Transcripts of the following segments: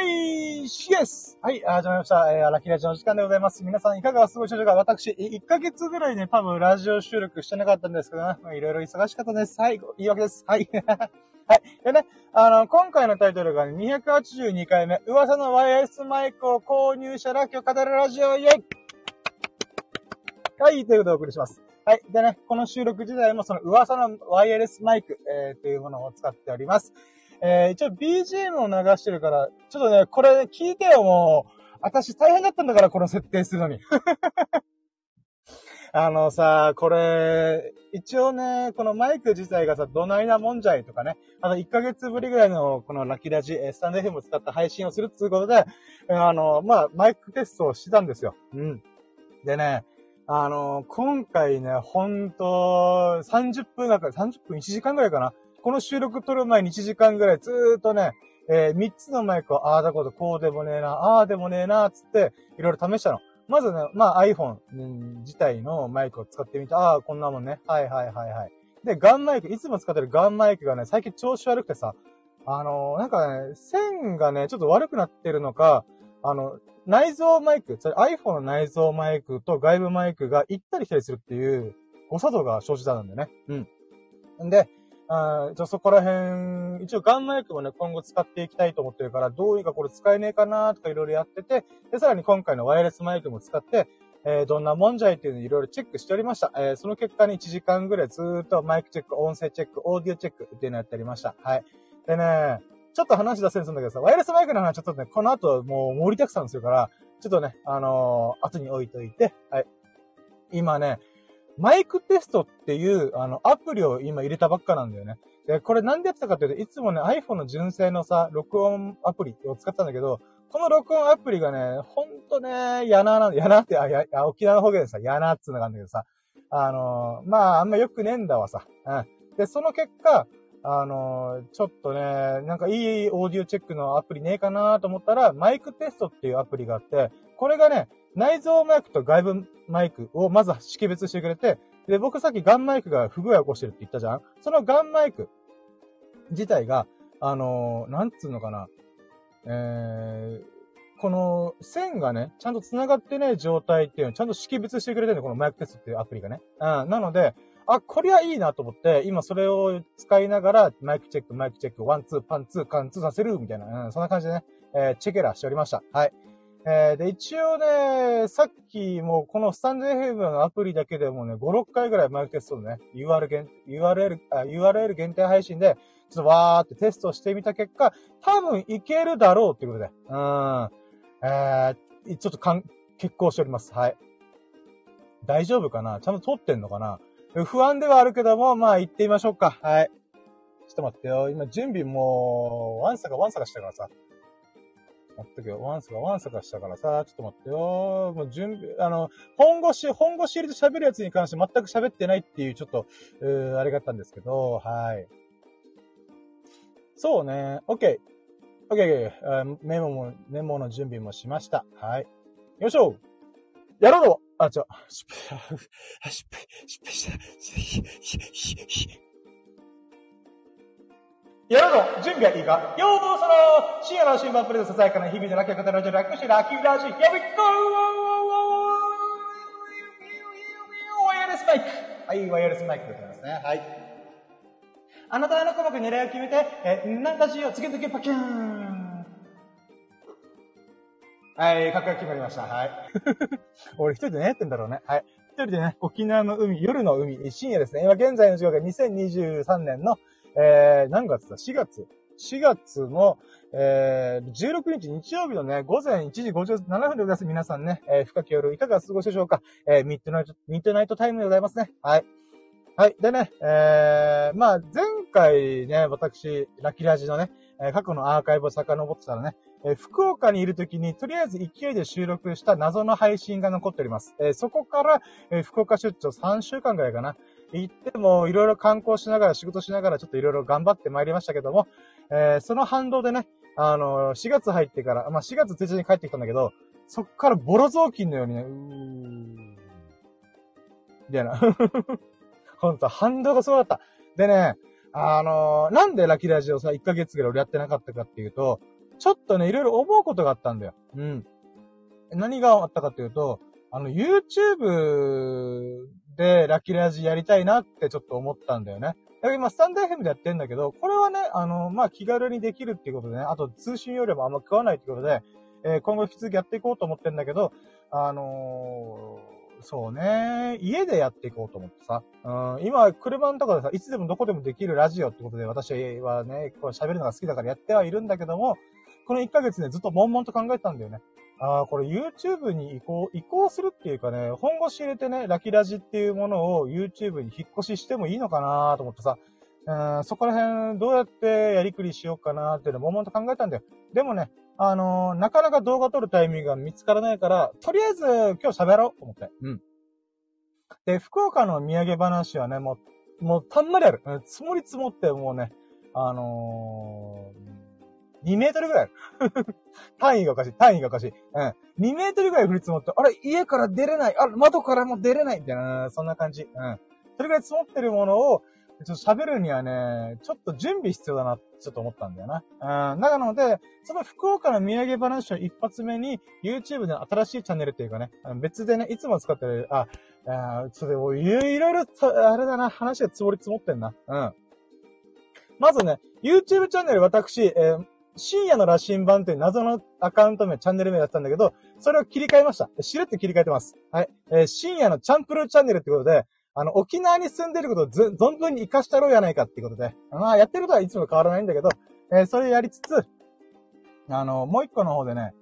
よいしです。はい、始まりました。えー、ラッキーラジオの時間でございます。皆さんいかがお過ごしでしょうか？私、1ヶ月ぐらいね、多分ラジオ収録してなかったんですけどね、いろいろ忙しかったです。はい、言い訳です。はい。はい。でね、あの、今回のタイトルが、ね、282回目、噂のワイヤレスマイクを購入したら今日語るラジオ、イェイはい、ということでお送りします。はい。でね、この収録自体もその噂のワイヤレスマイク、えー、というものを使っております。えー、一応 BGM を流してるから、ちょっとね、これ聞いてよ、もう。私大変だったんだから、この設定するのに。あのさ、これ、一応ね、このマイク自体がさ、どないなもんじゃいとかね、あの、1ヶ月ぶりぐらいの、このラキラジ、スタンド FM を使った配信をするっていうことで、あの、まあ、マイクテストをしてたんですよ。うん。でね、あの、今回ね、ほんと、30分だから、30分1時間ぐらいかな。この収録撮る前に1時間ぐらいずーっとね、えー、3つのマイクを、ああだことこうでもねえな、ああでもねえな、つって、いろいろ試したの。まずね、まあ iPhone 自体のマイクを使ってみて、ああ、こんなもんね。はいはいはいはい。で、ガンマイク、いつも使ってるガンマイクがね、最近調子悪くてさ、あのー、なんかね、線がね、ちょっと悪くなってるのか、あの、内蔵マイク、それ iPhone の内蔵マイクと外部マイクが行ったり来たりするっていう誤作動が生じたんだよね。うん。んで、あじゃあそこら辺、一応ガンマイクもね、今後使っていきたいと思ってるから、どういうかこれ使えねえかなとかいろいろやってて、で、さらに今回のワイヤレスマイクも使って、えー、どんなもんじゃいっていうのをいろいろチェックしておりました。えー、その結果に1時間ぐらいずーっとマイクチェック、音声チェック、オーディオチェックっていうのをやっておりました。はい。でね、ちょっと話出せるんだけどさ、ワイヤレスマイクの話ちょっとね、この後もう盛りだくさんするから、ちょっとね、あのー、後に置いといて、はい。今ね、マイクテストっていう、あの、アプリを今入れたばっかなんだよね。で、これなんでやってたかっていうと、いつもね、iPhone の純正のさ、録音アプリを使ったんだけど、この録音アプリがね、ほんとね、やなな、やなって、あ、や、沖縄の方言でさ、やなっつうのがあるんだけどさ、あのー、まあ、あんまよくねえんだわさ。うん。で、その結果、あのー、ちょっとね、なんかいいオーディオチェックのアプリねえかなと思ったら、マイクテストっていうアプリがあって、これがね、内蔵マイクと外部マイクをまず識別してくれて、で、僕さっきガンマイクが不具合を起こしてるって言ったじゃん？そのガンマイク自体が、あのー、なんつうのかな、えー、この線がね、ちゃんと繋がってない状態っていうのをちゃんと識別してくれてるの、このマイクテストっていうアプリがね。うん、なので、あ、こりゃいいなと思って、今それを使いながら、マイクチェック、マイクチェック、 one、two、one、two、one、two させる、みたいな、うん、そんな感じでね、えー、チェケラしておりました。はい。えー、で、一応ね、さっきもうこのスタンド FM のアプリだけでもね、5、6回ぐらいマイクテストのね、URL、URL、あ、URL 限定配信で、ちょっとわーってテストしてみた結果、多分いけるだろうっていうことで、うん、えー、ちょっとかん、結構しております。はい。大丈夫かな？ちゃんと撮ってんのかな？不安ではあるけども、まあ行ってみましょうか。はい。ちょっと待ってよ。今準備もう、ワンサかワンサかしたからさ。待ってけよ。ワンサかワンサかしたからさ。ちょっと待ってよ。もう準備、あの、本腰、本腰入れて喋るやつに関して全く喋ってないっていう、ちょっと、うー、あれがあったんですけど、はい。そうね。OK。OK、OK。メモも、メモの準備もしました。はい。よいしょやろうあ、ちょ、失敗、失敗、失敗した。やろうぞ準備はいいか？ようどうそろ深夜の新聞プレゼントささやかな日々のラッキー方ラジオ楽してラッキーラジオ Here we go! ワイヤレスマイクはい、ワイヤレスマイクでございますね。はい。あなたの細かく狙いを決めて、えー、なんだしよ、次々パキューンはい、格好決まりました。はい。俺一人で何やってんだろうね。はい。一人でね、沖縄の海、夜の海、深夜ですね。今現在の時刻が2023年の、えー、何月だ ?4 月。4月の、えー、16日日曜日のね、午前1時57分でございます。皆さんね、えー、深き夜いかが過ごしでしょうか？えー、ミッドナイト、ミッドナイトタイムでございますね。はい。はい。でね、えー、まあ、前回ね、私、ラキラジのね、過去のアーカイブを遡ってたらね、え福岡にいる時に、とりあえず勢いで収録した謎の配信が残っております。えそこから、え福岡出張3週間ぐらいかな。行っても、いろいろ観光しながら、仕事しながら、ちょっといろいろ頑張ってまいりましたけども、えー、その反動でね、あの、4月入ってから、まあ、4月1日に帰ってきたんだけど、そっからボロ雑巾のようにね、うーん、みたいな。ほんと、反動がすごかった。でね、あのー、なんでラキラジオさ、1ヶ月ぐらい俺やってなかったかっていうと、ちょっとね、いろいろ思うことがあったんだよ。うん。何があったかというと、あの、YouTube でラッキーラジやりたいなってちょっと思ったんだよね。だ今、スタンド FM でやってんだけど、これはね、あの、まあ、気軽にできるっていうことでね、あと通信容量もあんま食わないってことで、えー、今後引き続きやっていこうと思ってんだけど、あのー、そうね、家でやっていこうと思ってさ、うん、今、車のとこでさ、いつでもどこでもできるラジオってことで、私はね、こう喋るのが好きだからやってはいるんだけども、この1ヶ月ね、ずっと悶々と考えてたんだよね。ああ、これ YouTube に移行、移行するっていうかね、本腰入れてね、ラキラジっていうものを YouTube に引っ越ししてもいいのかなと思ってさ、うん、そこら辺どうやってやりくりしようかなっていうのをもんと考えたんだよ。でもね、あのー、なかなか動画撮るタイミングが見つからないから、とりあえず今日喋ろうと思って。うん。で、福岡の土産話はね、もう、もうたんまりある。積もり積もってもうね、あのー2メートルぐらい単位がおかしい。単位がおかしい。うん。2メートルぐらい降り積もって、あれ、家から出れない。あれ、窓からも出れない。みたいな、そんな感じ。うん。それぐらい積もってるものを、ちょっと喋るにはね、ちょっと準備必要だな、ちょっと思ったんだよな。うん。なので、その福岡の土産話を一発目に、YouTube で新しいチャンネルっていうかね、別でね、いつも使ってる、あ、あちょっといろいろ、あれだな、話が積もり積もってんな。うん。まずね、YouTube チャンネル私、えー深夜の羅針盤という謎のアカウント名、チャンネル名だったんだけど、それを切り替えました。しれって切り替えてます。はい。えー、深夜のチャンプルーチャンネルってことで、あの、沖縄に住んでることをず、存分に活かしたろうやないかってことで、まあ、やってることはいつも変わらないんだけど、えー、それやりつつ、あの、もう一個の方でね、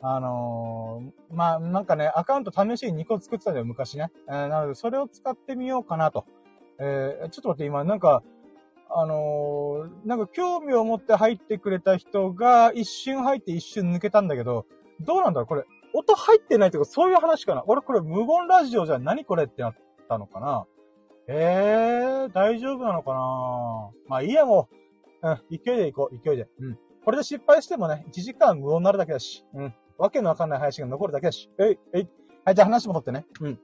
あのー、まあ、なんかね、アカウント試しに2個作ってたんだよ、昔ね。えー、なので、それを使ってみようかなと。えー、ちょっと待って、今、なんか、あのー、なんか興味を持って入ってくれた人が一瞬入って一瞬抜けたんだけど、どうなんだろうこれ、音入ってないとかそういう話かな俺これ無言ラジオじゃ何これってなったのかなえー、大丈夫なのかなまあいいやもう。うん、勢いで行こう、勢いで。うん。これで失敗してもね、1時間無音になるだけだし。うん。わけのわかんない配信が残るだけだし。えい、えい。はい、じゃあ話戻ってね。うん。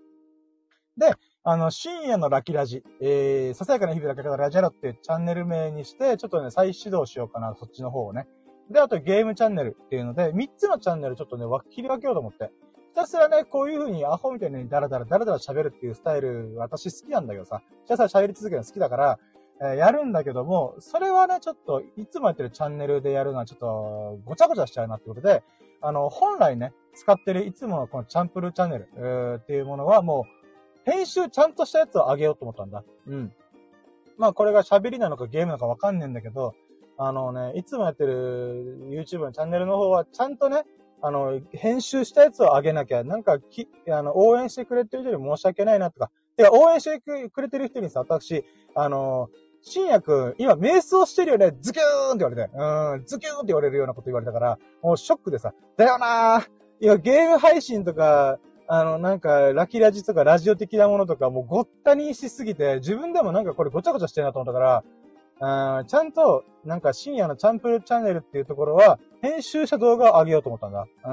で、あの、深夜のラキラジ、えー、ささやかな日々だけどラジャロっていうチャンネル名にして、ちょっとね、再始動しようかな、そっちの方をね。で、あとゲームチャンネルっていうので、3つのチャンネルちょっとね、わ切り分けようと思って。ひたすらね、こういう風にアホみたいにダラダラダラダラ喋るっていうスタイル、私好きなんだけどさ、ひたすら喋り続けるの好きだから、えー、やるんだけども、それはね、ちょっと、いつもやってるチャンネルでやるのはちょっと、ごちゃごちゃしちゃうなってことで、あの、本来ね、使ってるいつものこのチャンプルチャンネル、えー、っていうものはもう、編集ちゃんとしたやつを上げようと思ったんだ。うん。まあこれが喋りなのかゲームなのかわかんねえんだけど、あのね、いつもやってる YouTube のチャンネルの方はちゃんとね、あの、編集したやつを上げなきゃ、なんかき、あの、応援してくれてる人に申し訳ないなとか。てか、応援してくれてる人にさ、私、あの、深夜くん、今、瞑想してるよねズキューンって言われて、うん、ズキューンって言われるようなこと言われたから、もうショックでさ、だよなー今、ゲーム配信とか、あの、なんか、ラキラジとかラジオ的なものとか、もうごったにしすぎて、自分でもなんかこれごちゃごちゃしてるなと思ったから、うん、ちゃんと、なんか深夜のチャンプルチャンネルっていうところは、編集した動画を上げようと思ったんだ。う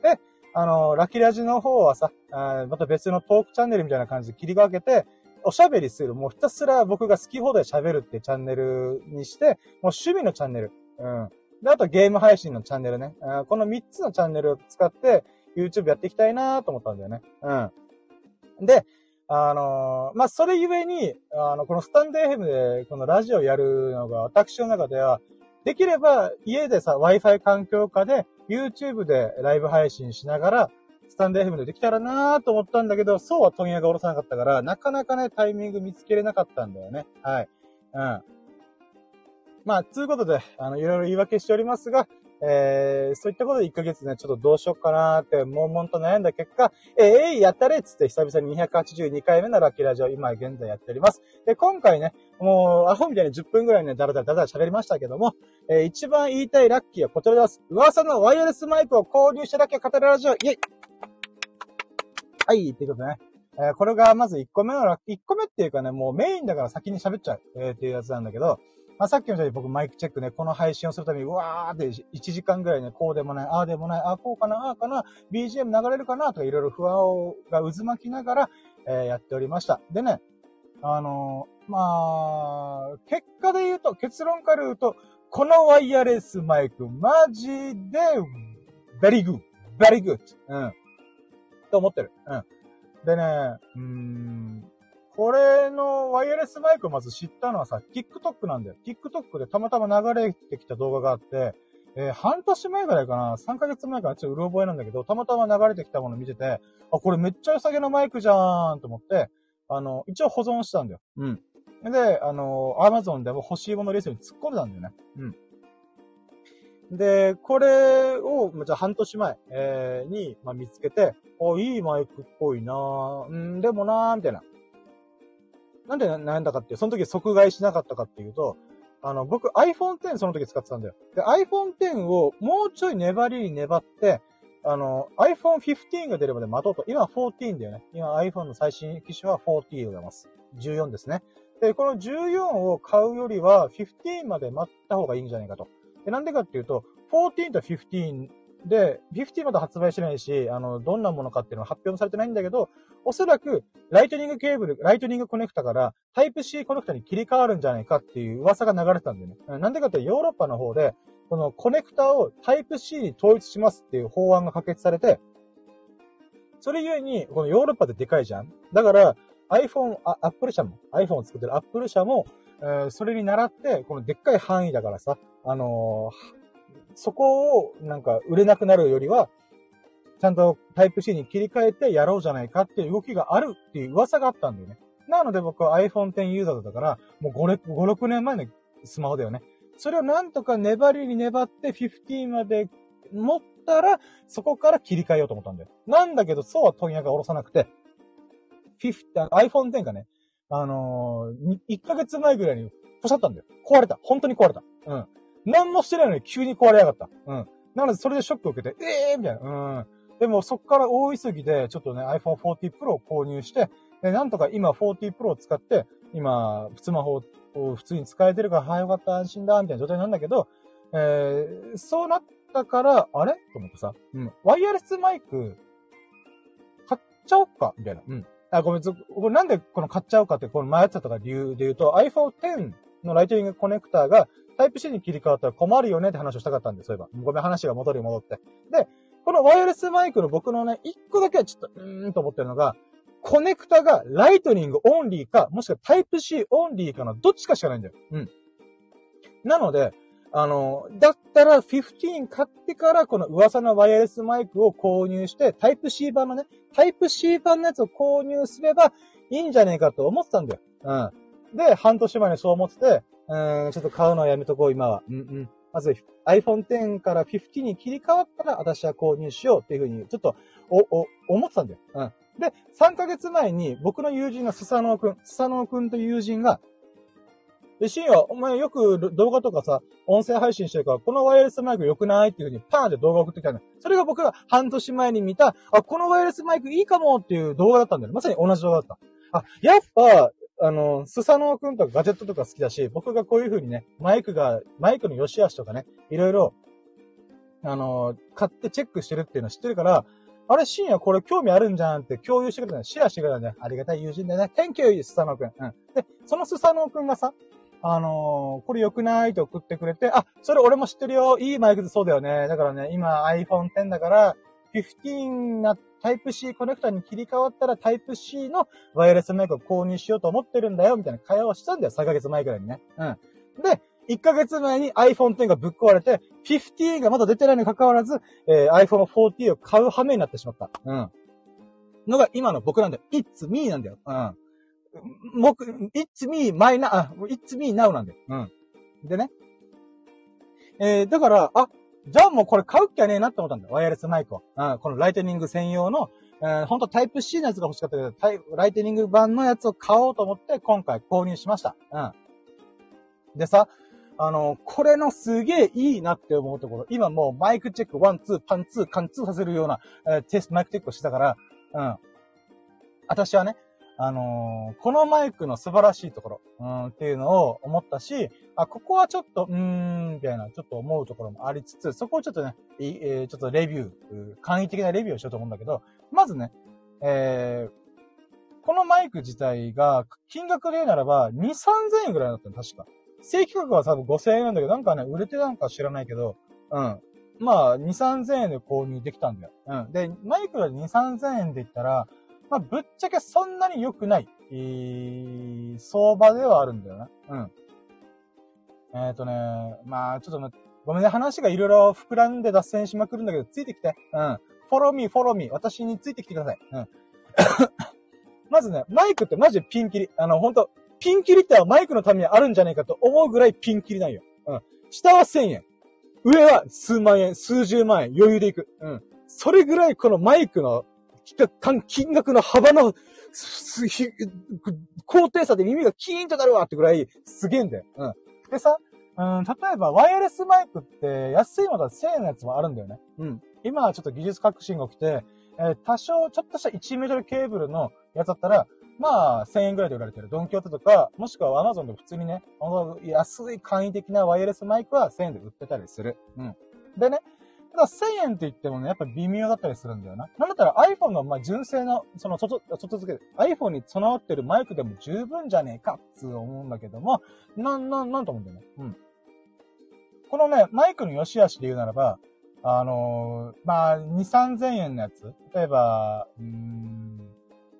ん。で、あの、ラキラジの方はさ、また別のトークチャンネルみたいな感じで切り分けて、おしゃべりする。もうひたすら僕が好き放題喋るってチャンネルにして、もう趣味のチャンネル。うん。で、あとゲーム配信のチャンネルね。この3つのチャンネルを使って、YouTube やっていきたいなと思ったんだよね。うん。で、あのー、まあ、それゆえに、あの、このスタンド FM で、このラジオやるのが、私の中では、できれば、家でさ、Wi-Fi 環境下で、YouTube でライブ配信しながら、スタンド FM でできたらなと思ったんだけど、そうは問屋が下ろさなかったから、なかなかね、タイミング見つけれなかったんだよね。はい。うん。まあ、つうことで、あの、いろいろ言い訳しておりますが、えー、そういったことで1ヶ月ね、ちょっとどうしようかなって、悶々と悩んだ結果、えー、えい、やったれっつって久々に282回目のラッキーラジオ、今現在やっております。で、今回ね、もう、アホみたいに10分くらいね、だらだらだら喋りましたけども、えー、一番言いたいラッキーはこちらです。噂のワイヤレスマイクを購入しただけ語るラジオ、イェイはい、ということね。えー、これがまず1個目のラッキー、1個目っていうかね、もうメインだから先に喋っちゃう、えー、っていうやつなんだけど、まあ、さっきのように僕マイクチェックね、この配信をするために、うわーって1時間ぐらいね、こうでもない、ああでもない、ああこうかな、ああかな、BGM 流れるかな、とかいろいろ不安をが渦巻きながら、えー、やっておりました。でね、あのー、まあ、結果で言うと、結論から言うと、このワイヤレスマイク、マジで、very good, very good. うん。と思ってる。うん。でね、うーん、これのワイヤレスマイクをまず知ったのはさ、TikTok なんだよ。TikTok でたまたま流れてきた動画があって、えー、半年前ぐらいかな ?3 ヶ月前かな？ちょっとうろ覚えなんだけど、たまたま流れてきたもの見てて、あ、これめっちゃ良さげなマイクじゃーんと思って、あの、一応保存したんだよ。うん。で、あの、Amazon でも欲しいものレースに突っ込んでたんだよね。うん。で、これを、じゃあ半年前、えー、に、まあ、見つけて、あ、いいマイクっぽいなぁ。んでもなぁ、みたいな。なんで悩んだかっていう、その時即買いしなかったかっていうと、あの、僕 iPhone X その時使ってたんだよ。で、iPhone X をもうちょい粘りに粘って、あの、iPhone 15が出るまで待とうと。今14だよね。今 iPhone の最新機種は14でございます。14ですね。で、この14を買うよりは15まで待った方がいいんじゃないかと。で、なんでかっていうと、14と15で、15まだ発売してないし、あの、どんなものかっていうのは発表されてないんだけど、おそらく、ライトニングケーブル、ライトニングコネクタから、タイプ C コネクタに切り替わるんじゃないかっていう噂が流れてたんだよね。なんでかってヨーロッパの方で、このコネクタをタイプ C に統一しますっていう法案が可決されて、それゆえに、このヨーロッパででかいじゃん。だから、iPhone、あ、Apple 社も、iPhone を作ってる Apple 社も、えー、それに倣って、このでっかい範囲だからさ、あのーそこをなんか売れなくなるよりは、ちゃんとタイプ C に切り替えてやろうじゃないかっていう動きがあるっていう噂があったんだよね。なので僕は iPhone X ユーザーだったから、もう5、6年前のスマホだよね。それをなんとか粘りに粘って15まで持ったら、そこから切り替えようと思ったんだよ。なんだけど、そうは問屋が下ろさなくて、50、iPhone X がね、あのー、1ヶ月前ぐらいにポシャったんだよ。壊れた。本当に壊れた。うん。何もしてないのに急に壊れやがった。うん。なので、それでショックを受けて、ええー、みたいな。うん。でも、そっから大急ぎで、ちょっとね、iPhone 40 Pro を購入して、で、なんとか今40 Pro を使って、今、スマホを普通に使えてるから、はい、よかった、安心だ、みたいな状態なんだけど、えー、そうなったから、あれ？と思ってさ、うん。ワイヤレスマイク、買っちゃおっか？みたいな。うん。あ、ごめん、これなんでこの買っちゃおうかって、この迷ってたか理由で言うと、iPhone X のライトニングコネクターがタイプ C に切り替わったら困るよねって話をしたかったんで、そういえば。ごめん、話が戻り戻って。で、このワイヤレスマイクの僕のね、一個だけはちょっと、うーんと思ってるのが、コネクタがライトニングオンリーか、もしくはタイプ C オンリーかのどっちかしかないんだよ。うん。なので、あの、だったら15買ってからこの噂のワイヤレスマイクを購入して、タイプ C 版のね、タイプ C 版のやつを購入すればいいんじゃねえかと思ってたんだよ。うん。で、半年前にそう思ってて、うん、ちょっと買うのはやめとこう、今は。うんうん。まず iPhone X から50に切り替わったら私は購入しようっていうふうに、ちょっと、お、お、思ってたんだよ。うん。で、3ヶ月前に僕の友人がスサノオくん、スサノオくんという友人が、で、シンは、お前よく動画とかさ、音声配信してるから、このワイヤレスマイク良くないっていう風にパーンって動画送ってきたんだよ。それが僕が半年前に見た、あ、このワイヤレスマイクいいかもっていう動画だったんだよ。まさに同じ動画だった。あ、やっぱ、あの、スサノオくんとかガジェットとか好きだし、僕がこういう風にね、マイクが、マイクの良し悪しとかね、いろいろ、あの、買ってチェックしてるっていうの知ってるから、あれ、深夜これ興味あるんじゃんって共有してくれたね。シェアしてくれたね。ありがたい友人だね。Thank you, スサノオくん。うん。で、そのスサノオくんがさ、あのー、これ良くないって送ってくれて、あ、それ俺も知ってるよ。いいマイクでそうだよね。だからね、今 iPhone X だから、15になっ、タイプ C コネクタに切り替わったらタイプ C のワイヤレスマイクを購入しようと思ってるんだよ、みたいな会話をしたんだよ、3ヶ月前くらいにね。うん。で、1ヶ月前に iPhone X がぶっ壊れて、15がまだ出てないにもかかわらず、えー、iPhone 40を買う羽目になってしまった。うん。のが今の僕なんだよ。It's me なんだよ。うん。僕、It's me, my now, It's me now なんだよ。うん。でね。えー、だから、あ、じゃあもうこれ買うっきゃねえなって思ったんだよ。ワイヤレスマイクを。うん、このライトニング専用の、えー、ほんとタイプ C のやつが欲しかったけど、タイライトニング版のやつを買おうと思って今回購入しました。うん。でさ、あの、これのすげえいいなって思うところ、今もうマイクチェック、ワン、ツー、ワンツー、ワンツーさせるような、えー、テスト、マイクチェックをしてたから、うん。私はね、あのー、このマイクの素晴らしいところ、うん、っていうのを思ったし、あ、ここはちょっと、うーん、みたいな、ちょっと思うところもありつつ、そこをちょっとね、えー、ちょっとレビュー、簡易的なレビューをしようと思うんだけど、まずね、えー、このマイク自体が、金額で言うならば、2、3000円ぐらいだったの、確か。正規価格は多分5000円なんだけど、なんかね、売れてなんか知らないけど、うん。まあ、2、3000円で購入できたんだよ。うん。で、マイクが2、3000円で言ったら、まあ、ぶっちゃけそんなに良くない、えー、相場ではあるんだよな。うん。えっ、ー、とね、まあ、ちょっと、ごめんね、話がいろいろ膨らんで脱線しまくるんだけど、ついてきて。うん。フォローミー、フォローミー。私についてきてください。うん。まずね、マイクってマジでピンキリ。あの、ほんと、ピンキリってはマイクのためにあるんじゃないかと思うぐらいピンキリなんよ。うん。下は1000円。上は数万円、数十万円、余裕でいく。うん。それぐらいこのマイクの金額の幅の、高低差で耳がキーンとなるわってぐらいすげえんだよ。うん。でさ、うん、例えば、ワイヤレスマイクって、安いのだと1000円のやつもあるんだよね。うん。今はちょっと技術革新が起きて、えー、多少、ちょっとした1メートルケーブルのやつだったら、まあ、1000円ぐらいで売られてる。ドンキョーテとか、もしくは Amazon で普通にね、安い簡易的なワイヤレスマイクは1000円で売ってたりする。うん。でね、ただ1000円って言ってもね、やっぱ微妙だったりするんだよな。なんだったら iPhone の、まあ、純正の、その、外、外付け、iPhone に備わってるマイクでも十分じゃねえか、つう思うんだけども、なん、なん、なんと思うんだよね。うん。このね、マイクの良し悪しで言うならば、あのー、まあ、2、3000円のやつ。例えば、うん、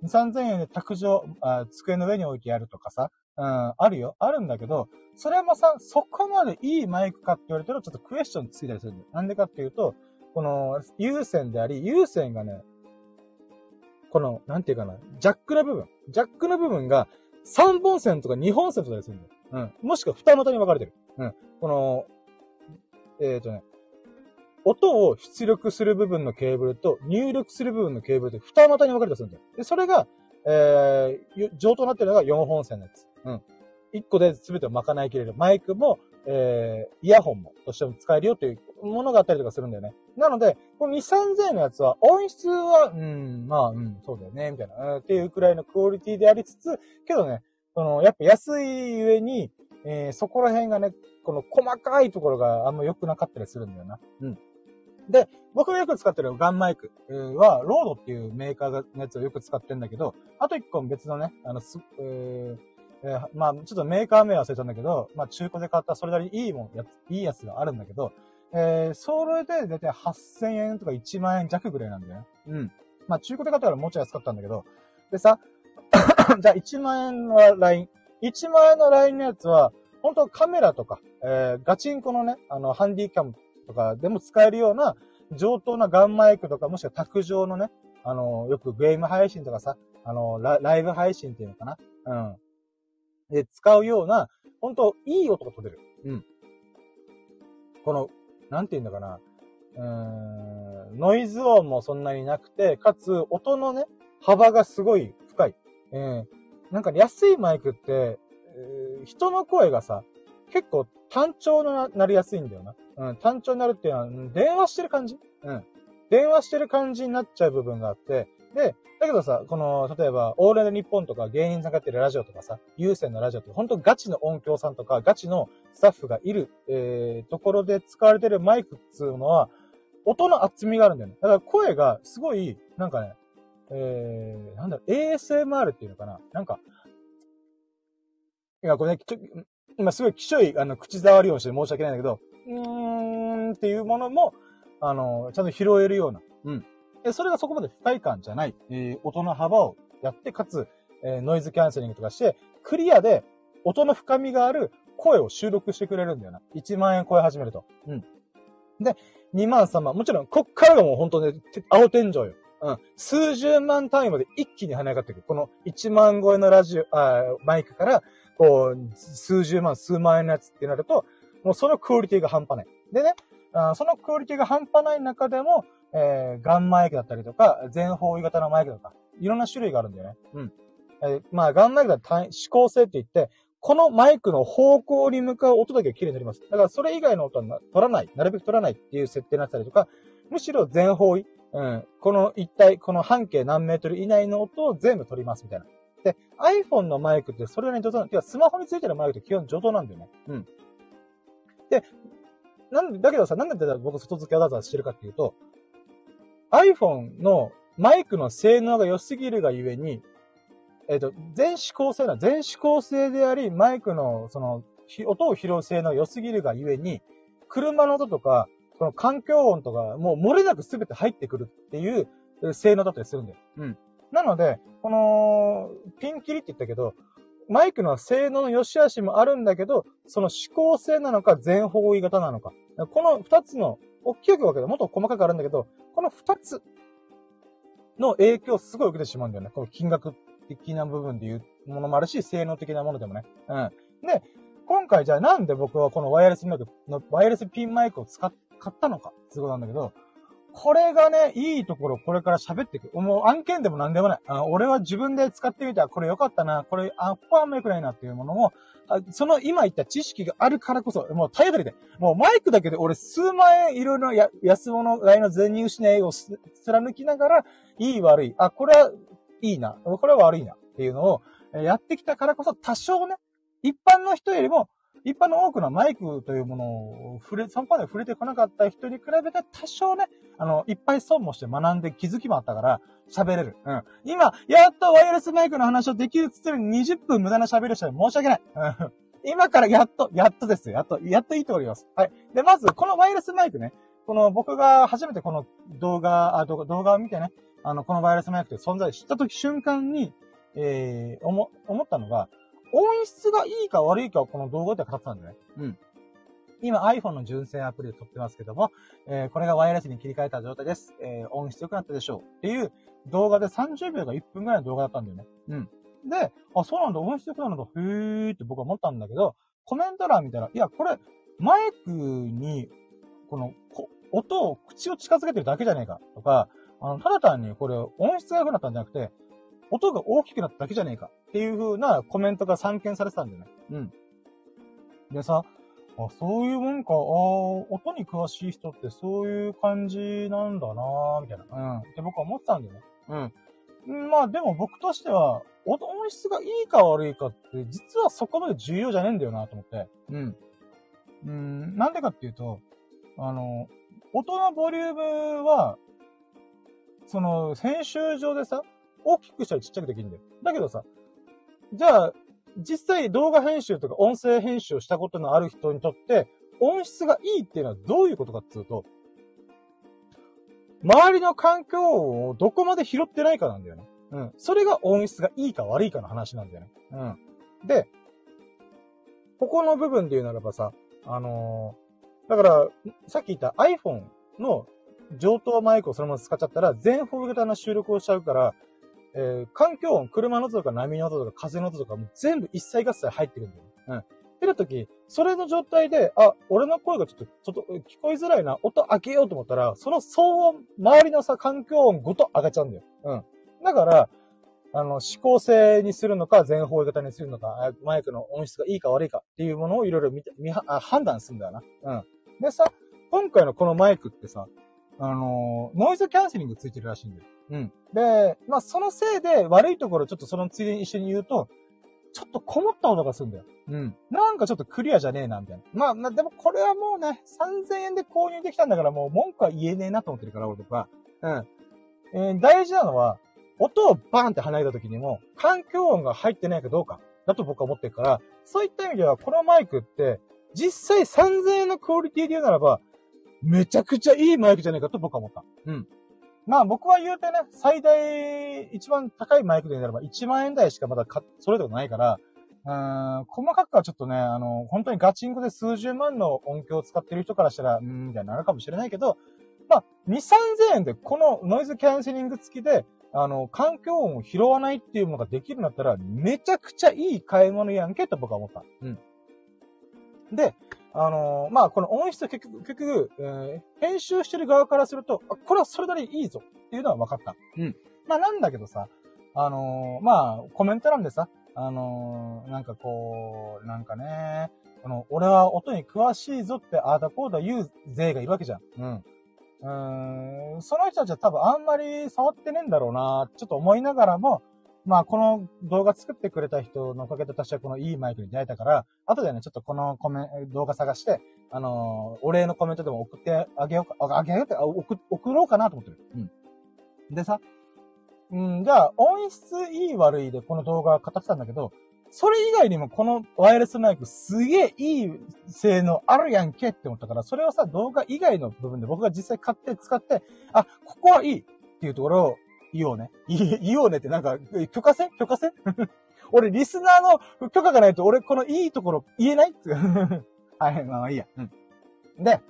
2、3000円で卓上あ、机の上に置いてやるとかさ、うん、あるよ。あるんだけど、それもさ、そこまでいいマイクかって言われたらちょっとクエスチョンついたりするんだよ。なんでかっていうと、この、有線であり、有線がね、この、なんていうかな、ジャックの部分。ジャックの部分が3本線とか2本線とかでするんだよ。うん。もしくは二股に分かれてる。うん。この、えっ、ー、とね、音を出力する部分のケーブルと入力する部分のケーブルで二股に分かれてするんだよ。で、それが、えー、上等になってるのが4本線のやつ。うん。1個で全てを賄いきれる。マイクも、えー、イヤホンも、としても使えるよというものがあったりとかするんだよね。なので、この2、3000のやつは、音質は、うん、まあ、うん、そうだよね、みたいな、うん、っていうくらいのクオリティでありつつ、けどね、その、やっぱ安い上に、えー、そこら辺がね、この細かいところがあんま良くなかったりするんだよな。うん。で、僕がよく使ってるガンマイクは、ロードっていうメーカーのやつをよく使ってるんだけど、あと一個別のね、あの、す、えーえー、まあ、ちょっとメーカー名忘れたんだけど、まあ、中古で買ったそれなりにいいもん、やいいやつがあるんだけど、えー、それでだいたい8000円とか1万円弱ぐらいなんだよね。うん。まあ、中古で買ったからもうちょい安かったんだけど、でさ、じゃあ1万円のライン。1万円のラインのやつは、本当カメラとか、えー、ガチンコのね、あの、ハンディキャムとかでも使えるような、上等なガンマイクとか、もしくは卓上のね、あの、よくゲーム配信とかさ、あの、ライブ配信っていうのかなうん。で、使うような、ほんと、いい音が取れる。うん。この、なんて言うんだかな。うーん、ノイズ音もそんなになくて、かつ、音のね、幅がすごい深い。えー、なんか安いマイクって、えー、人の声がさ、結構単調になりやすいんだよな。うん、単調になるっていうのは、電話してる感じうん。電話してる感じになっちゃう部分があって、で、だけどさ、この、例えば、オールナイトニッポンとか芸人さんがやってるラジオとかさ、有線のラジオって、本当ガチの音響さんとか、ガチのスタッフがいる、えー、ところで使われてるマイクっていうのは、音の厚みがあるんだよね。だから声がすごい、なんかね、えー、なんだろ、ASMR っていうのかななんか、いや、これね、今すごいきしょい、あの、口触りをして申し訳ないんだけど、うーんっていうものも、あの、ちゃんと拾えるような、うん。え、それがそこまで不快感じゃない、えー、音の幅をやって、かつ、えー、ノイズキャンセリングとかして、クリアで音の深みがある声を収録してくれるんだよな。1万円超え始めると。うん。で、2万3万。もちろん、こっからがもう本当ね、青天井よ。うん。数十万単位まで一気に跳ね上がっていく。この1万超えのラジオ、あマイクから、こう、数十万、数万円のやつってなると、もうそのクオリティが半端ない。でね、あそのクオリティが半端ない中でも、えー、ガンマイクだったりとか、全方位型のマイクとか、いろんな種類があるんだよね。うん。えー、まあ、ガンマイクだと指向性って言って、このマイクの方向に向かう音だけ綺麗になります。だからそれ以外の音は取らない、なるべく取らないっていう設定になったりとか、むしろ全方位、うん、この一体、この半径何メートル以内の音を全部取りますみたいな。で、iPhone のマイクってそれなりに上等な、てかスマホについてるマイクって基本上等なんだよね。うん。で、なんで、だけどさ、なんで僕外付けわざわざしてるかっていうと、iPhone のマイクの性能が良すぎるがゆえに、えっ、ー、と、全指向性な、全指向性であり、マイクの、その、音を拾う性能が良すぎるがゆえに、車の音とか、この環境音とか、もう漏れなく全て入ってくるっていう性能だったりするんだよ。うん。なので、この、ピンキリって言ったけど、マイクの性能の良し悪しもあるんだけど、その指向性なのか全方位型なのか。この二つの、大きく分けてもっと細かくあるんだけど、ここの二つの影響をすごい受けてしまうんだよね。この金額的な部分で言うものもあるし、性能的なものでもね。うん。で、今回じゃあなんで僕はこのワイヤレスマイクの、ワイヤレスピンマイクを使っ、買ったのか、すごいなんだけど、これがね、いいところこれから喋っていく。もう案件でも何でもない。あ俺は自分で使ってみたら。これ良かったな。これ、あ、ここはあんま良くないなっていうものも、その今言った知識があるからこそ、もう頼りで。もうマイクだけで俺数万円いろいろや安物買いの全入しないを貫きながら、いい悪い。あ、これはいいな。これは悪いな。っていうのをやってきたからこそ多少ね、一般の人よりも一般の多くのマイクというものを触れ、そこまで触れてこなかった人に比べて多少ね、あの、いっぱい損もして学んで気づきもあったから、喋れる。うん。今、やっとワイヤレスマイクの話をできるつつに20分無駄な喋る人に申し訳ない。うん。今からやっと、やっとです。やっと、やっといいとおります。はい。で、まず、このワイヤレスマイクね、この僕が初めてこの動画、あ動画、を見てね、あの、このワイヤレスマイクという存在を知った時瞬間に、えー、思、思ったのが、音質がいいか悪いかをこの動画で語ってたんだね。うん。今 iPhone の純正アプリで撮ってますけども、えー、これがワイヤレスに切り替えた状態です。えー、音質良くなったでしょう。っていう動画で30秒が1分ぐらいの動画だったんだよね。うん。で、あ、そうなんだ、音質良くなるんだ、へーって僕は思ったんだけど、コメント欄見たら、いや、これ、マイクに、この、こ音を、口を近づけてるだけじゃねえか、とか、あの、ただ単にこれ音質が良くなったんじゃなくて、音が大きくなっただけじゃねえかっていう風なコメントが散見されてたんだよね。うん。でさ、あ、そういうもんか、あ音に詳しい人ってそういう感じなんだなぁ、みたいな。うん。って僕は思ってたんだよね。うん。まあでも僕としては、音質がいいか悪いかって、実はそこまで重要じゃねえんだよなと思って。うん。うん、なんでかっていうと、あの、音のボリュームは、その、編集上でさ、大きくしたりちっちゃくできるんだよ。だけどさ、じゃあ、実際動画編集とか音声編集をしたことのある人にとって、音質がいいっていうのはどういうことかっていうと、周りの環境をどこまで拾ってないかなんだよね。うん。それが音質がいいか悪いかの話なんだよね。うん。で、ここの部分で言うならばさ、あのー、だから、さっき言った iPhone の上等マイクをそのまま使っちゃったら、全方型の収録をしちゃうから、えー、環境音、車の音とか波の音とか風の音とかも全部一切合切入ってくるんだよ。うん。ってるとき、それの状態で、あ、俺の声がちょっと、ちょっと聞こえづらいな、音開けようと思ったら、その騒音、周りのさ、環境音ごと上げちゃうんだよ。うん。だから、あの、指向性にするのか、全方位型にするのか、マイクの音質がいいか悪いかっていうものをいろいろ見て、見あ、判断するんだよな。うん。でさ、今回のこのマイクってさ、あのー、ノイズキャンセリングついてるらしいんだよ。うん。で、まあ、そのせいで悪いところちょっとそのついでに一緒に言うと、ちょっとこもった音がするんだよ。うん。なんかちょっとクリアじゃねえな、みたいな。まあ、まあ、でもこれはもうね、3000円で購入できたんだからもう文句は言えねえなと思ってるから、俺とか。うん。えー、大事なのは、音をバーンって離れた時にも、環境音が入ってないかどうか、だと僕は思ってるから、そういった意味では、このマイクって、実際3000円のクオリティで言うならば、めちゃくちゃいいマイクじゃないかと僕は思った。うん。まあ僕は言うてね、最大、一番高いマイクでならば1万円台しかまだか、それでもないから、うーん、細かくはちょっとね、あの、本当にガチンコで数十万の音響を使ってる人からしたら、うーん、みたいになるかもしれないけど、まあ、2、3000円でこのノイズキャンセリング付きで、あの、環境音を拾わないっていうものができるんだったら、めちゃくちゃいい買い物やんけと僕は思った。うん。で、あのー、まあ、この音質結局、結局、えー、編集してる側からすると、あ、これはそれなりにいいぞっていうのは分かった。うん。まあ、なんだけどさ、あのー、まあ、コメント欄でさ、あのー、なんかこう、なんかね、この、俺は音に詳しいぞって、ああだこうだ言う勢がいるわけじゃん。うん。うーん、その人たちは多分あんまり触ってねえんだろうな、ちょっと思いながらも、まあ、この動画作ってくれた人のおかげで私はこのいいマイクに出会えたから、後でね、ちょっとこのコメン、動画探して、あのー、お礼のコメントでも送ってあげようか、あげようって、送、送ろうかなと思ってる。うん。でさ、うん、じゃあ、音質いい悪いでこの動画語ってたんだけど、それ以外にもこのワイヤレスマイクすげえいい性能あるやんけって思ったから、それをさ、動画以外の部分で僕が実際買って使って、あ、ここはいいっていうところを言おうね。言おうねってなんか、許可せ許可せ 俺、リスナーの許可がないと俺このいいところ言えない？はい、まあいいや。うん。で、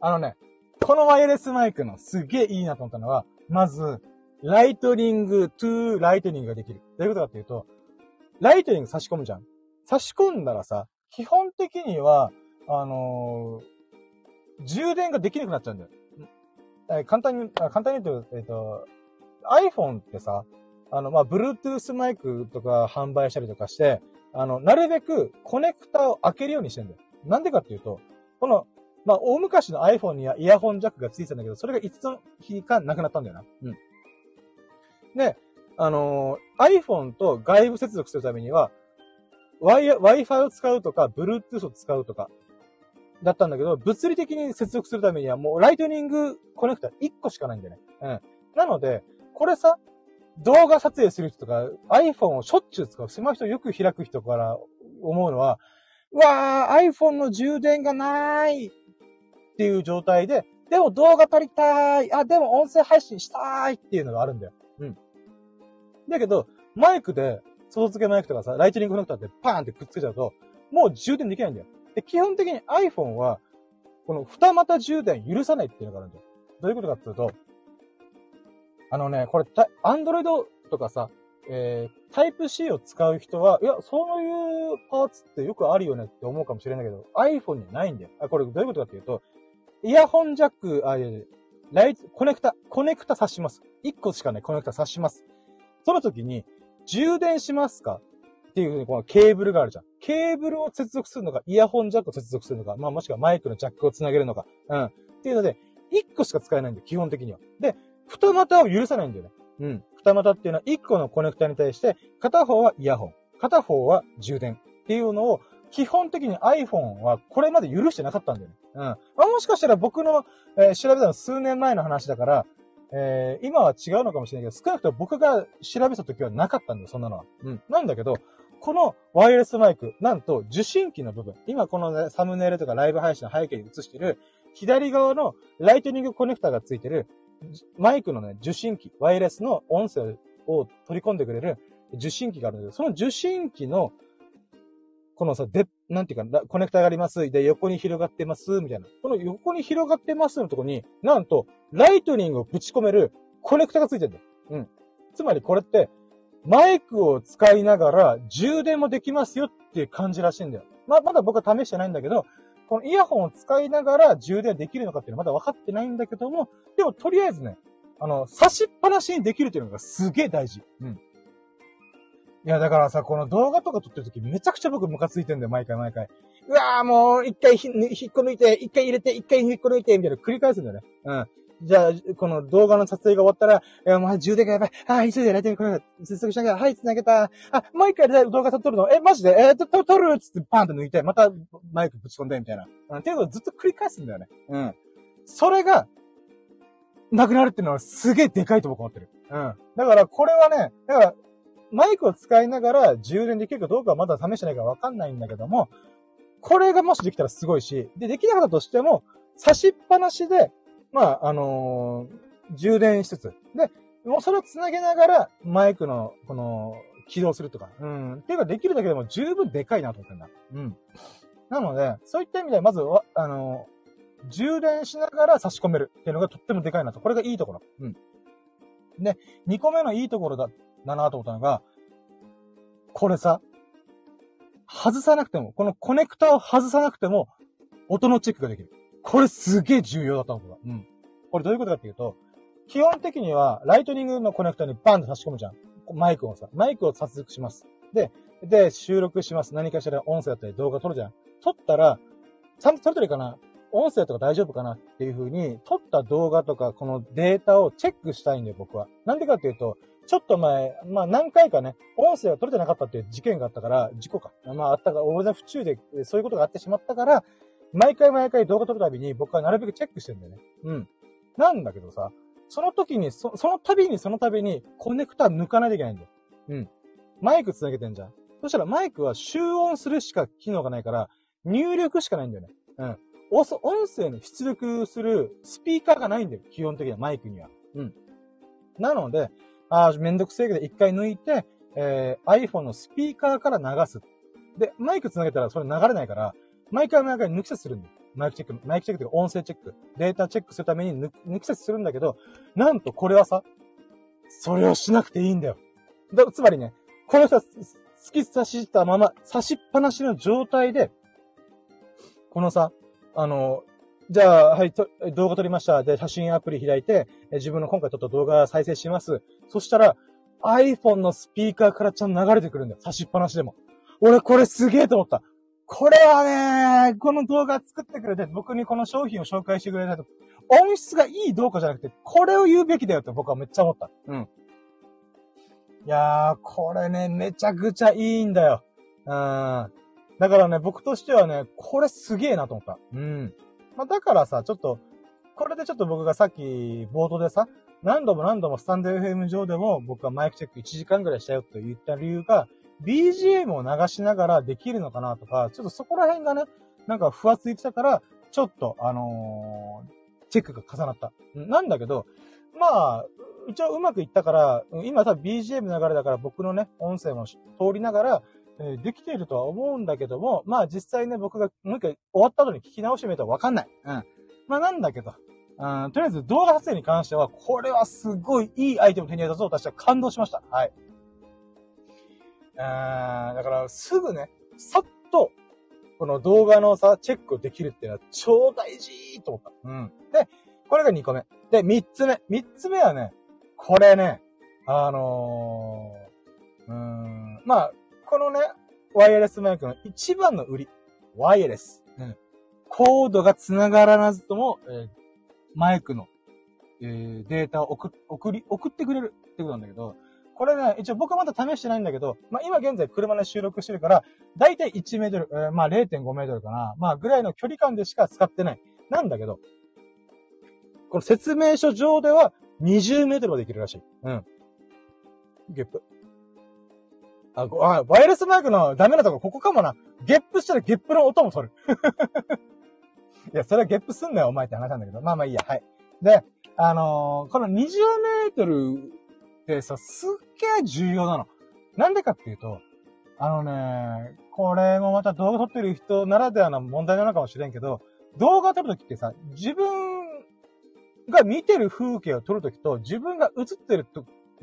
あのね、このワイヤレスマイクのすげえいいなと思ったのは、まず、ライトニングトゥーライトニングができる。どういうことかっていうと、ライトニング差し込むじゃん。差し込んだらさ、基本的には、あのー、充電ができなくなっちゃうんだよ。え簡単に、簡単に言うと、えっ、ー、と、iPhone ってさ、あの、まあ、Bluetooth マイクとか販売したりとかして、あの、なるべくコネクタを開けるようにしてんだよ。なんでかっていうと、この、まあ、大昔の iPhone にはイヤホンジャックがついてたんだけど、それがいつの日かなくなったんだよな。うん。で、あのー、iPhone と外部接続するためには、Wi-Fi を使うとか、Bluetooth を使うとか、だったんだけど、物理的に接続するためにはもうライトニングコネクタ1個しかないんだよね。うん。なので、これさ、動画撮影する人とか、iPhone をしょっちゅう使う、スマホよく開く人から思うのは、うわー、iPhone の充電がないっていう状態で、でも動画撮りたいあ、でも音声配信したいっていうのがあるんだよ。うん。だけど、マイクで、外付けマイクとかさ、ライトニングコネクタってパーンってくっつけちゃうと、もう充電できないんだよ。で、基本的に iPhone は、この二股充電許さないっていうのがあるんだよ。どういうことかっていうと、あのね、これ、アンドロイドとかさ、えー、タイプ C を使う人は、いや、そういうパーツってよくあるよねって思うかもしれないけど、iPhone にないんだよ。あ、これどういうことかっていうと、イヤホンジャック、あ、いやいや、ライト、コネクタ、コネクタ挿します。一個しかね、コネクタ挿します。その時に、充電しますかっていうふうに、このケーブルがあるじゃん。ケーブルを接続するのか、イヤホンジャックを接続するのか、まあもしくはマイクのジャックをつなげるのか、うん。っていうので、一個しか使えないんだよ、基本的には。で、二股を許さないんだよね。うん。二股っていうのは一個のコネクタに対して、片方はイヤホン、片方は充電っていうのを、基本的に iPhone はこれまで許してなかったんだよね。うん。まあ、もしかしたら僕の、えー、調べたの数年前の話だから、えー、今は違うのかもしれないけど、少なくとも僕が調べた時はなかったんだよ、そんなのは。うん。なんだけど、このワイヤレスマイク、なんと受信機の部分、今この、ね、サムネイルとかライブ配信の背景に映してる、左側のライトニングコネクタがついてる、マイクのね、受信機、ワイヤレスの音声を取り込んでくれる受信機があるんだけど、その受信機の、このさ、で、なんていうか、コネクタがあります。で、横に広がってます。みたいな。この横に広がってますのとこに、なんと、ライトニングをぶち込めるコネクタがついてるんだよ。うん。つまりこれって、マイクを使いながら充電もできますよっていう感じらしいんだよ。まあ、まだ僕は試してないんだけど、このイヤホンを使いながら充電できるのかっていうのはまだ分かってないんだけども、でもとりあえずね、あの、差しっぱなしにできるっていうのがすげえ大事。うん。いや、だからさ、この動画とか撮ってるときめちゃくちゃ僕ムカついてんだよ、毎回毎回。うわーもう、一回ひ、引っこ抜いて、一回入れて、一回引っこ抜いて、みたいな繰り返すんだよね。うん。じゃあ、この動画の撮影が終わったら、いや、もう充電がやばい。あ、急いでライトニングこれ、接続しなきゃ。はい、繋げた。あ、もう一回動画撮るの？え、マジで？えー、と、と撮る？つってパンと抜いて、またマイクぶち込んで、みたいな。うん、っていうのをずっと繰り返すんだよね。うん。それが、なくなるっていうのはすげえでかいと僕思ってる。うん。だから、これはね、だから、マイクを使いながら充電できるかどうかはまだ試してないからわかんないんだけども、これがもしできたらすごいし、で、できなかったとしても、差しっぱなしで、まあ、あのー、充電しつつ、で、もうそれを繋げながら、マイクの、この、起動するとか、うん。っていうか、できるだけでも十分でかいなと思ってんだ。うん。なので、そういった意味で、まずは、あのー、充電しながら差し込めるっていうのがとってもでかいなと。これがいいところ。うん。で、2個目のいいところだ、だなと思ったのが、これさ、外さなくても、このコネクタを外さなくても、音のチェックができる。これすげえ重要だったのか。うん。これどういうことかっていうと、基本的には、ライトニングのコネクタにバンと差し込むじゃん。マイクをさ、マイクを接続します。で、で、収録します。何かしら音声だったり動画撮るじゃん。撮ったら、ちゃんと撮れてるかな？音声とか大丈夫かなっていう風に、撮った動画とか、このデータをチェックしたいんだよ、僕は。なんでかっていうと、ちょっと前、まあ何回かね、音声が取れてなかったっていう事件があったから、事故か。まああったか俺の不注意でそういうことがあってしまったから、毎回毎回動画撮るたびに僕はなるべくチェックしてるんだよね。うん。なんだけどさ、その時に、そその度にその度にコネクタ抜かないといけないんだよ。うん。マイク繋げてんじゃん。そしたらマイクは集音するしか機能がないから、入力しかないんだよね。うん。音声の出力するスピーカーがないんだよ。基本的には、マイクには。うん。なので、あめんどくせえけど一回抜いて、えー、iPhone のスピーカーから流す。で、マイク繋げたらそれ流れないから、毎回毎回抜き差しするんだよ。マイクチェック、マイクチェックというか音声チェック、データチェックするために抜き差しするんだけど、なんとこれはさ、それをしなくていいんだよ。だつまりね、これさ、突き刺したまま、刺しっぱなしの状態で、このさ、あの、じゃあ、はい、動画撮りました。で、写真アプリ開いて、自分の今回撮った動画再生します。そしたら、iPhone のスピーカーからちゃん流れてくるんだよ。刺しっぱなしでも。俺これすげえと思った。これはね、この動画作ってくれて、僕にこの商品を紹介してくれたと、音質がいいどうかじゃなくて、これを言うべきだよって僕はめっちゃ思った。うん。いやー、これね、めちゃくちゃいいんだよ。うん。だからね、僕としてはね、これすげえなと思った。うん。まあ、だからさ、ちょっと、これでちょっと僕がさっき冒頭でさ、何度も何度もスタンド FM 上でも僕はマイクチェック1時間ぐらいしたよと言った理由が、BGM を流しながらできるのかなとか、ちょっとそこら辺がね、なんかふわついてたから、ちょっと、あのー、チェックが重なった。なんだけど、まあ、一応うまくいったから、今多分 BGM 流れだから僕のね、音声も通りながら、え、できているとは思うんだけども、まあ実際ね、僕がもう一回終わった後に聞き直してみるとわかんない。うん。まあなんだけど、うん、とりあえず動画撮影に関しては、これはすごいいいアイテム手に入れたぞ、私は感動しました。はい。あだからすぐね、さっと、この動画のさ、チェックできるっていうのは超大事と思った。うん。で、これが2個目。で、3つ目。3つ目はね、これね、あのー、うーん、まあ、このね、ワイヤレスマイクの一番の売り。ワイヤレス。うん。コードが繋がらなずとも、えー、マイクの、えー、データを送、送り、送ってくれるってことなんだけど、これね、一応僕まだ試してないんだけど、まあ、今現在車で収録してるから、だいたい1メートル、えー、まあ、0.5メートルかな。まあ、ぐらいの距離感でしか使ってない。なんだけど、この説明書上では20メートルまでいけるらしい。うん。ゲップ。あ、あ、ワイヤレスマイクのダメなとこここかもな。ゲップしたらゲップの音も取る。いや、それはゲップすんなよ、お前って話なんだけど。まあまあいいや、はい。で、あのー、この20メートルってさ、すっげえ重要なの。なんでかっていうと、あのね、これもまた動画撮ってる人ならではの問題なのかもしれんけど、動画撮るときってさ、自分が見てる風景を撮るときと、自分が映ってる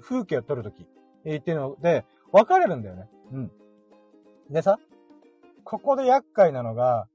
風景を撮るとき、えー、っていうので、分かれるんだよね。うん。でさ、ここで厄介なのが、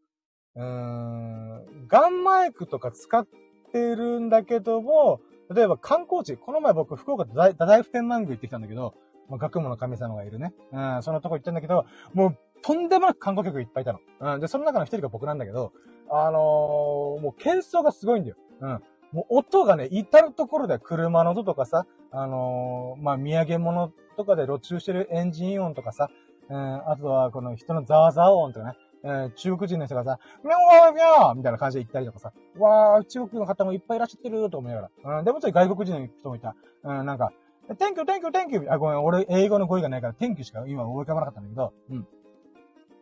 うーん、ガンマイクとか使ってるんだけども、例えば観光地、この前僕福岡大大福天満宮行ってきたんだけど、まあ、学問の神様がいるね。うん、そのとこ行ったんだけど、もうとんでもなく観光客いっぱいいたの。うん、で、その中の一人が僕なんだけど、あのー、もう喧騒がすごいんだよ。うん。もう音がね、至るところで車の音とかさ、あのー、まあ、土産物とかで路中してるエンジン音とかさ、うん、あとはこの人のザーザー音とかね、えー、中国人の人がさ、ミャーミャーみたいな感じで言ったりとかさ、わー、中国の方もいっぱいいらっしゃってると思いながら。うん、でもちろん外国人の人もいた。うん、なんか、Thank you, thank you, thank you! あ、ごめん、俺、英語の語彙がないから、Thank you しか今思い浮かばなかったんだけど、うん。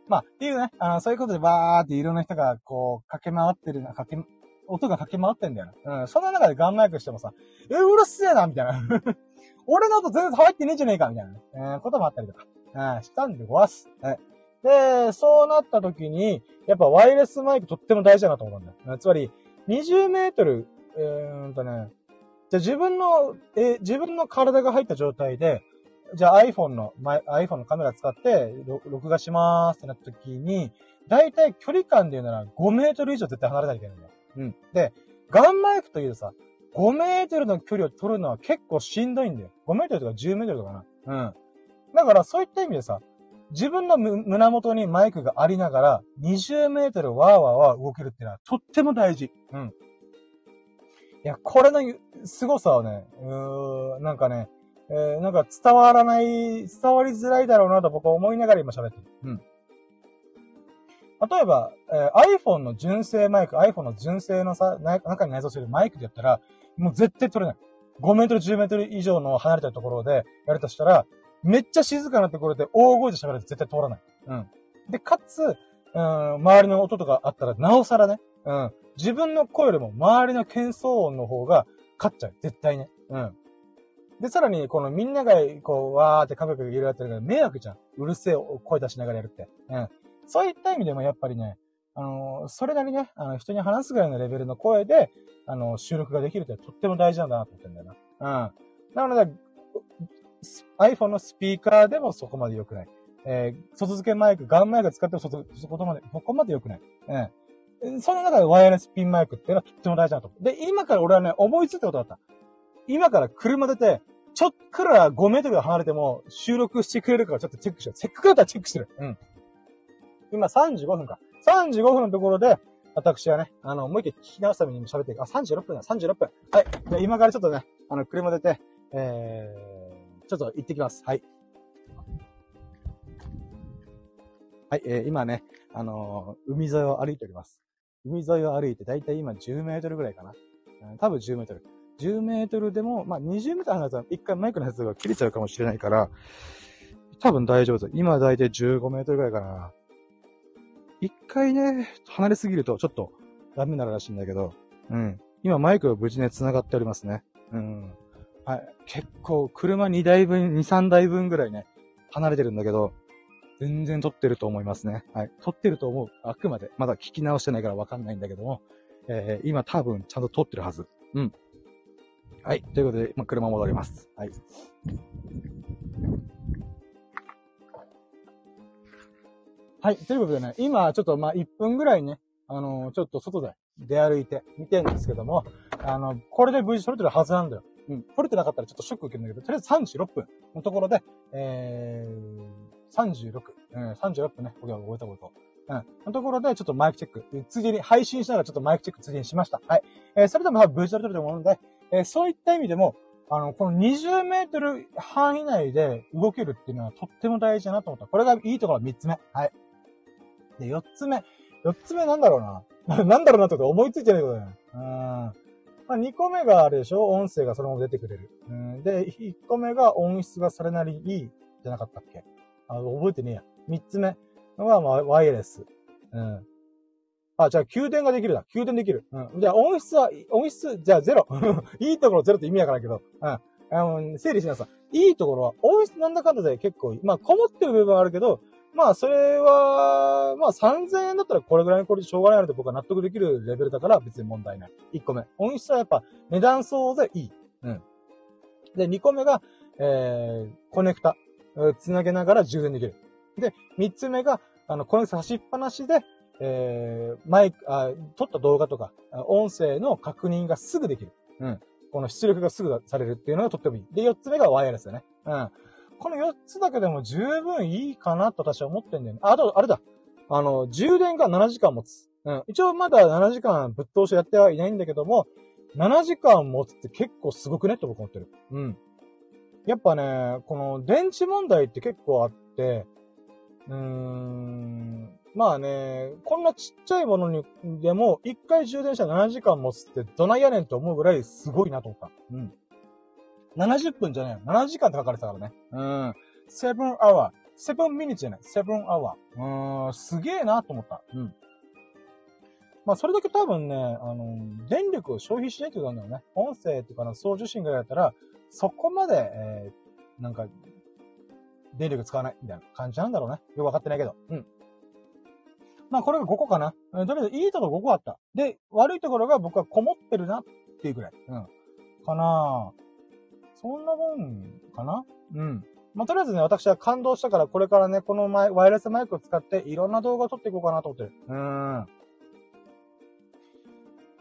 まあ、っていうね、あの、そういうことでバーっていろんな人が、こう、駆け回ってるな、駆け、音が駆け回ってんだよな。うん。その中でガンマイクしてもさ、え、うるせえなみたいな。俺の音全然入ってねえじゃねえかみたいなね。えー、こともあったりとか。うん、したんでごわす。はい。で、そうなった時に、やっぱワイヤレスマイクとっても大事だなと思うんだよ。つまり、20メートル、えーとね、じゃ自分の、え自分の体が入った状態で、じゃあ iPhone の、iPhone のカメラ使って録画しまーすってなった時に、だいたい距離感で言うなら5メートル以上絶対離れないといけないんだよ。うん。で、ガンマイクというとさ、5メートルの距離を取るのは結構しんどいんだよ。5メートルとか10メートルとかな。うん。だからそういった意味でさ、自分の胸元にマイクがありながら、20メートルわーわーわー動けるっていうのはとっても大事。うん。いや、これの凄さはね、うーなんかね、えー、なんか伝わらない、伝わりづらいだろうなと僕は思いながら今喋ってる。うん。例えば、えー、iPhone の純正マイク、iPhone の純正のさ、中に内蔵してるマイクでやったら、もう絶対取れない。5メートル、10メートル以上の離れたところでやるとしたら、めっちゃ静かなところで大声で喋られて絶対通らない。うん。で、かつ、うん、周りの音とかあったらなおさらね、うん。自分の声よりも周りの喧騒音の方が勝っちゃう。絶対ね。うん。で、さらに、このみんなが、こう、わーってカクカク言うやってるから迷惑じゃん。うるせえ声出しながらやるって。うん。そういった意味でもやっぱりね、あのー、それなりね、あの、人に話すぐらいのレベルの声で、あのー、収録ができるってとっても大事なんだなと思ってんだよな。うん。なので、iPhone のスピーカーでもそこまで良くない。えー、外付けマイク、ガンマイク使ってもそ、そこまで、そこまで良くない。うん。その中でワイヤレスピンマイクっていうのはとっても大事だと思う。で、今から俺はね、思いついたことだった。今から車出て、ちょっくら5メートル離れても収録してくれるからちょっとチェックしよう。せっかくだったらチェックしてる。うん。今35分か。35分のところで、私はね、あの、もう一回聞き直すために喋ってる。あ、36分だ、36分。はい。じゃ今からちょっとね、あの、車出て、えー、ちょっと行ってきます。はい。はい、えー、今ね、あのー、海沿いを歩いております。海沿いを歩いて、だいたい今10メートルぐらいかな。うん、多分10メートル。10メートルでも、まあ、20メートル離れたら一回マイクのやつが切れちゃうかもしれないから、多分大丈夫です。今だいたい15メートルぐらいかな。一回ね、離れすぎるとちょっとダメになるらしいんだけど、うん。今マイクが無事ね、繋がっておりますね。うん。はい。結構、車2台分、2、3台分ぐらいね、離れてるんだけど、全然撮ってると思いますね。はい。撮ってると思う。あくまで。まだ聞き直してないからわかんないんだけども、えー、今多分ちゃんと撮ってるはず。うん。はい。ということで、まあ、車戻ります。はい。はい。ということでね、今、ちょっと、ま、1分ぐらいね、あのー、ちょっと外で出歩いて見てるんですけども、あの、これで無事撮れてるはずなんだよ。うん。撮れてなかったらちょっとショック受けるんだけど、とりあえず36分のところで、えー、36、うん、36分ね、僕は覚えたこと。うん。のところで、ちょっとマイクチェック。ついでに配信しながらちょっとマイクチェックついでにしました。はい。えー、それでも無事撮れてると思うので、えー、そういった意味でも、あの、この20メートル範囲内で動けるっていうのはとっても大事だなと思った。これがいいところ3つ目。はい。で、4つ目。4つ目なんだろうな。なんだろうなとか思いついてないことだよね。うん。まあ、2個目があれでしょ？音声がそのまま出てくれる。うん。で、1個目が音質がそれなりいいじゃなかったっけ？あ、覚えてねえや。3つ目は、まあ、ワイヤレス。うん。あ、じゃあ、給電ができるだ。給電できる。うん。じゃあ、音質は、音質、じゃあ、ゼロ。いいところゼロって意味わからけど、うん。あの、整理しなさい。いいところは、音質なんだかんだで結構、まあ、こもってる部分はあるけど、まあ、それは、まあ、3000円だったらこれぐらいのこれでしょうがないので僕は納得できるレベルだから別に問題ない。1個目。音質はやっぱ値段相応でいい。うん。で、2個目が、えー、コネクタ。つなげながら充電できる。で、3つ目が、あの、コネクタ差しっぱなしで、えー、マイク、あ、撮った動画とか、音声の確認がすぐできる。うん。この出力がすぐされるっていうのがとってもいい。で、4つ目がワイヤレスだね。うん。この4つだけでも十分いいかなと私は思ってんだよね。あ、あと、あれだ。あの、充電が7時間持つ。うん。一応まだ7時間ぶっ通しやってはいないんだけども、7時間持つって結構すごくねって僕思ってる。うん。やっぱね、この電池問題って結構あって、うーん、まあね、こんなちっちゃいものにでも、一回充電したら7時間持つってどないやねんって思うぐらいすごいなと思った。うん。70分じゃねえよ。7時間って書かれてたからね。うん。7 hour。7 minutes じゃない。7 hour。うーん、すげえなと思った。うん。まあ、それだけ多分ね、あの、電力を消費しないってことなんだよね。音声っていうかな、送受信ぐらいだったら、そこまで、えー、なんか、電力使わないみたいな感じなんだろうね。よくわかってないけど。うん。まあこれが5個かな。とりあえずいいところ5個あった。で、悪いところが僕はこもってるなっていうぐらい。うん。かなぁそんなもんかな？うん。まあ、とりあえずね、私は感動したから、これからね、このマイワイヤレスマイクを使って、いろんな動画を撮っていこうかなと思ってる。うーん。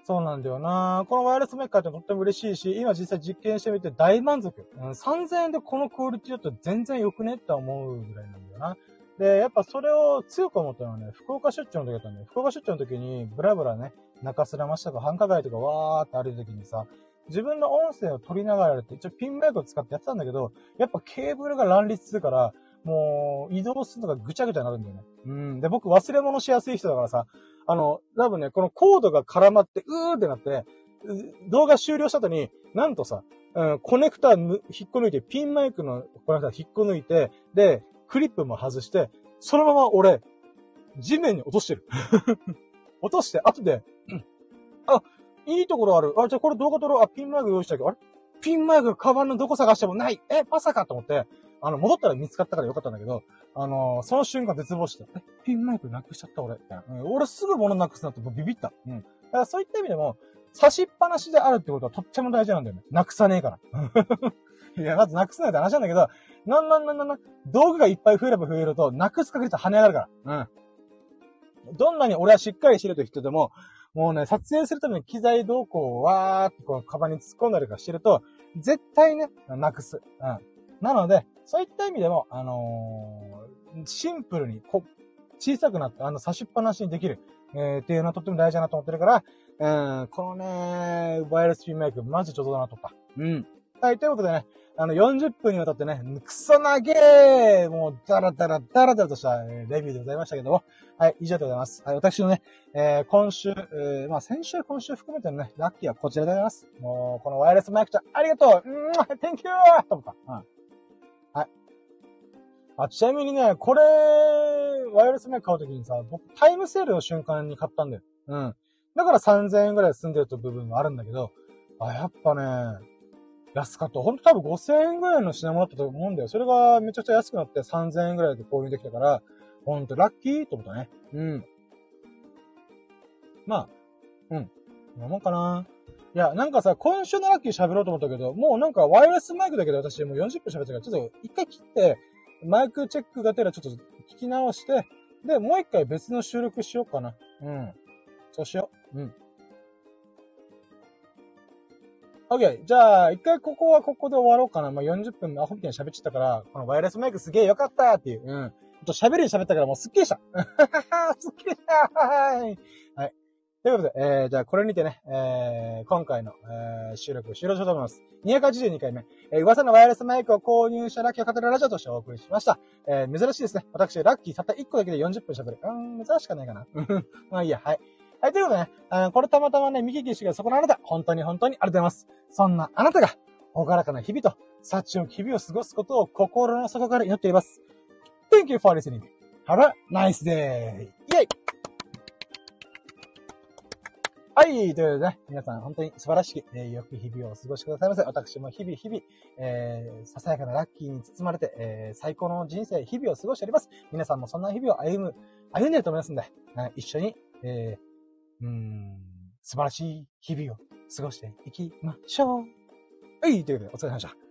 そうなんだよなこのワイヤレスメーカーってとっても嬉しいし、今実際実験してみて大満足。うん、3000円でこのクオリティだと全然良くねって思うぐらいなんだよな。で、やっぱそれを強く思ったのはね、福岡出張の時だったんだよ。福岡出張の時に、ブラブラね、中洲山下とか繁華街とかわーって歩いた時にさ、自分の音声を取りながらやって、一応ピンマイクを使ってやってたんだけど、やっぱケーブルが乱立するから、もう、移動するのがぐちゃぐちゃになるんだよね。うん。で、僕忘れ物しやすい人だからさ、あの、多分ね、このコードが絡まって、うーってなって、動画終了した後に、なんとさ、うん、コネクタぬ引っこ抜いて、ピンマイクのコネクタ引っこ抜いて、で、クリップも外して、そのまま俺、地面に落としてる。落として、後で、あ、いいところある。あ、じゃあこれ動画撮ろう。あ、ピンマイク用意したけど、あれ？ピンマイクカバンのどこ探してもない。え、まさかと思って、あの、戻ったら見つかったからよかったんだけど、あのー、その瞬間絶望して、え、ピンマイクなくしちゃった俺。うん、俺すぐ物なくすなってビビった。うん。だからそういった意味でも、差しっぱなしであるってことはとっても大事なんだよね。なくさねえから。いや、まずなくすなって話なんだけど、なんなんなんなんなん、道具がいっぱい増えれば増えると、なくす確率跳ね上がるから。うん。どんなに俺はしっかりしてると人でも、もうね、撮影するために機材動向をわーってこう、カバンに突っ込んだりとかしてると、絶対ね、なくす。うん。なので、そういった意味でも、あのー、シンプルに、こ、小さくなって、あの、差しっぱなしにできる、えー、っていうのはとっても大事だなと思ってるから、うん、このね、ワイヤレスピンマイク、マジ上手だなとか。うん。はい、ということでね、あの、40分にわたってね、くそなげーもう、ダラダラ、ダラダラとした、レビューでございましたけども、はい、以上でございます。はい、私のね、えー、今週、えー、まあ、先週、今週含めてのね、ラッキーはこちらでございます。もう、このワイヤレスマイクちゃん、ありがとううん、Thank you! と思った。うん。はい。あ、ちなみにね、これ、ワイヤレスマイク買うときにさ、僕、タイムセールの瞬間に買ったんだよ。うん。だから3000円ぐらい済んでると部分はあるんだけど、あ、やっぱね、安かった。ほんと多分5000円ぐらいの品物だったと思うんだよ。それがめちゃくちゃ安くなって3000円ぐらいで購入できたから、ほんとラッキーと思ったね。うん。まあ、うん。なもんかな。いや、なんかさ、今週のラッキー喋ろうと思ったけど、もうなんかワイヤレスマイクだけど私もう40分喋ったから、ちょっと一回切って、マイクチェックがてらちょっと聞き直して、で、もう一回別の収録しようかな。うん。そうしよう。うん。OK。じゃあ、一回ここはここで終わろうかな。まあ、40分アホみたいに喋っちゃったから、このワイヤレスマイクすげえよかったっていう。うん。と喋り喋ったからもうすっきりした。すっきりしたはい。はい。ということで、えー、じゃあこれにてね、えー、今回の、えー、収録終了しようと思います。282回目、えー、噂のワイヤレスマイクを購入したラッキーを語るラジオとしてお送りしました。えー、珍しいですね。私、ラッキーたった1個だけで40分喋る。うん、珍しかないかな。まあいいや、はい。はい、ということでね、あこれたまたまね、見聞きしがそこのあなた、本当に本当にありがとうございます。そんなあなたが、ほがらかな日々と、幸を日々を過ごすことを心の底から祈っています。Thank you for listening. Have a nice day! イェイはい、ということでね、皆さん本当に素晴らしき、えー、良き日々をお過ごしくださいませ。私も日々日々、えー、ささやかなラッキーに包まれて、えー、最高の人生、日々を過ごしております。皆さんもそんな日々を歩む、歩んでると思いますんで、一緒に、えー、うん、素晴らしい日々を過ごしていきましょう。はい、ということで、お疲れ様でした。